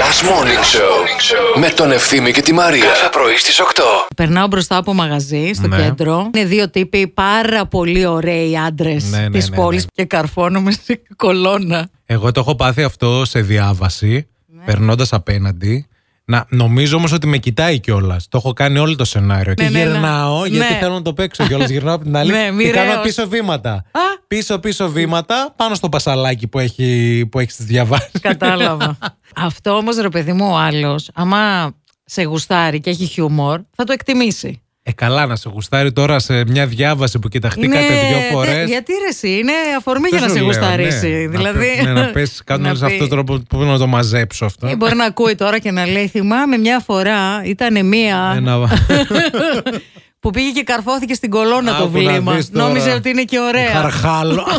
Last Morning Show με τον Ευθύμη και τη Μαρία. Κάθε πρωί στις 8. Περνάω μπροστά από μαγαζί στο Ναι. κέντρο. Είναι δύο τύποι πάρα πολύ ωραίοι άντρες Ναι, ναι, της ναι, πόλης ναι. και καρφώνομαι σε κολόνα. Εγώ το έχω πάθει αυτό σε διάβαση, Ναι. περνώντας απέναντι. Να, νομίζω όμως ότι με κοιτάει κιόλας. Το έχω κάνει όλο το σενάριο. Ναι, και ναι, ναι. γυρνάω, γιατί Ναι. θέλω να το παίξω κιόλας. Γυρνάω από την άλλη. Ναι, και μοιραίος. κάνω πίσω βήματα. Πίσω-πίσω βήματα, πάνω στο πασαλάκι που έχει, που έχεις στις διαβάσεις. Κατάλαβα. Αυτό όμως ρε παιδί μου, ο άλλος, άμα σε γουστάρει και έχει χιούμορ, θα το εκτιμήσει. Ε, καλά να σε γουστάρει τώρα σε μια διάβαση που κοιταχτήκατε δύο φορές. δε- γιατί ρε, εσύ, είναι αφορμή για να σε γουσταρίσει. δηλαδή. Να, ναι, να πέσει κάτω να σε πει- αυτό το τρόπο που να το μαζέψω αυτό. Ε, μπορεί να ακούει τώρα και να λέει: Θυμάμαι μια φορά, ήταν μία Ένα... που πήγε και καρφώθηκε στην κολόνα το Άκου να βλήμα. δεις τώρα. Νόμιζε ότι είναι και ωραία. Χαρχάλο.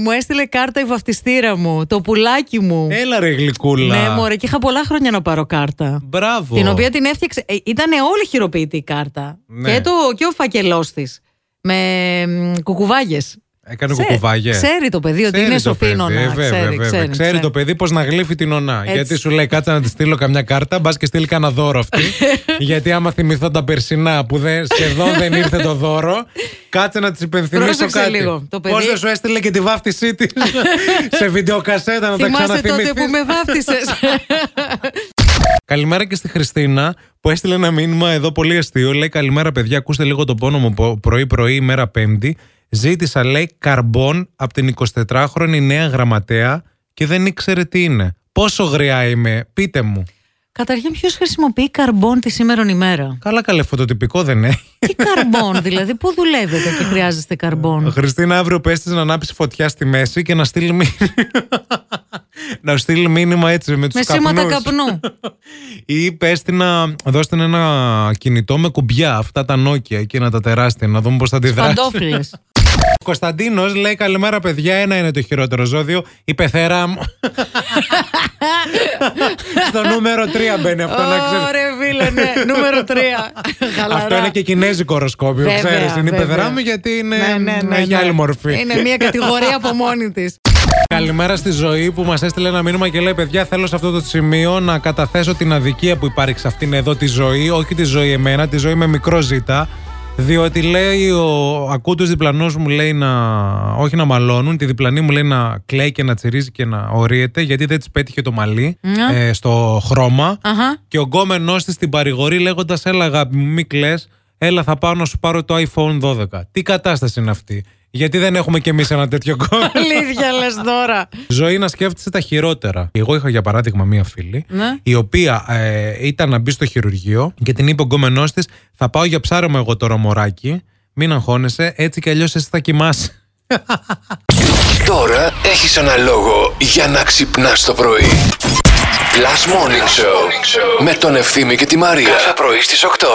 Μου έστειλε κάρτα η βαφτιστήρα μου, το πουλάκι μου. Έλα ρε γλυκούλα. Ναι, μωρέ, και είχα πολλά χρόνια να πάρω κάρτα. Μπράβο. Την οποία την έφτιαξε. Ε, ήταν όλη χειροποίητη η κάρτα. Ναι. Και, το, και ο φακελός της. Με κουκουβάγες. Έκανε κουκουβάγε. Ξέρει το παιδί ότι Ξέρει είναι το σοφή παιδί, νονά. ε, βέβαια, Ξέρει, βέβαια. ξέρει, Ξέρει το παιδί πώς να γλύφει την ονά. Έτσι. Γιατί σου λέει κάτσε να τη στείλω καμιά κάρτα, μπας και στείλει κανένα δώρο αυτή. Γιατί άμα θυμηθώ τα περσινά που δεν, σχεδόν δεν ήρθε το δώρο, κάτσε να της υπενθυμίσω Πρόσεξε κάτι. λίγο. Το παιδί- Πώ δεν σου έστειλε και τη βάφτισή της; Σε βιντεοκασέτα να τα Θυμάσαι τότε ξαναθυμηθείς. που με βάφτισες. Καλημέρα και στη Χριστίνα που έστειλε ένα μήνυμα εδώ πολύ αστείο. Λέει Καλημέρα, παιδιά. Ακούστε λίγο το πόνο μου πρωί-πρωί, ημέρα Πέμπτη. Ζήτησα, λέει, καρμπόν από την 24χρονη νέα γραμματέα και δεν ήξερε τι είναι. Πόσο γριά είμαι, πείτε μου. Καταρχήν, ποιος χρησιμοποιεί καρμπόν τη σήμερον ημέρα; Καλά, καλέ, φωτοτυπικό δεν έχει. Τι καρμπόν, δηλαδή, πού δουλεύετε και χρειάζεστε καρμπόν; Χριστίνα, αύριο πες της να ανάψει φωτιά στη μέση και να στείλει μήνυμα. να στείλει μήνυμα έτσι με τους Με σήματα καπνούς. καπνού. Ή πες της να δώστε ένα κινητό με κουμπιά, αυτά τα Nokia και να τα τεράστια, να δούμε πώς θα αντιδράσει. Παντόφλε. Ο Κωνσταντίνος λέει: Καλημέρα, παιδιά. Ένα είναι το χειρότερο ζώδιο. Η πεθερά μου. Στο νούμερο 3 μπαίνει αυτό να ξέρεις. Ωραία, φίλε, ναι. Νούμερο 3. Αυτό είναι και κινέζικο οροσκόπιο, Βέβαια, ξέρεις. Είναι η βέβαια. πεθερά μου γιατί είναι, Ναι, ναι, ναι, έχει ναι. άλλη μορφή. Είναι μια κατηγορία από μόνη της. Καλημέρα στη ζωή που μας έστειλε ένα μήνυμα και λέει: Παιδιά, θέλω σε αυτό το σημείο να καταθέσω την αδικία που υπάρχει σε αυτήν εδώ τη ζωή, όχι τη ζωή εμένα, τη ζωή με μικρό ζήτα. Διότι λέει ο ακούτος διπλανός μου λέει να όχι να μαλώνουν, τη διπλανή μου λέει να κλαίει και να τσιρίζει και να ορίεται γιατί δεν της πέτυχε το μαλλί Ναι. ε, στο χρώμα Αχα. και ο γκόμενός της την παρηγορεί λέγοντας έλα αγάπη μου μη κλαις, έλα θα πάω να σου πάρω το iPhone 12. Τι κατάσταση είναι αυτή, γιατί δεν έχουμε κι εμείς ένα τέτοιο γκόμενο. Αλήθεια λες τώρα. Ζωή να σκέφτεσαι τα χειρότερα. Εγώ είχα για παράδειγμα μία φίλη, Ναι. η οποία ε, ήταν να μπει στο χειρουργείο και την είπε ο γκόμενός της: Θα πάω για ψάρεμα εγώ τώρα, μωράκι. Μην αγχώνεσαι, έτσι κι αλλιώς εσύ θα κοιμάσαι. Τώρα έχεις ένα λόγο για να ξυπνάς το πρωί. Last Morning Show με τον Ευθύμη και τη Μαρία. Κάθε πρωί στις 8.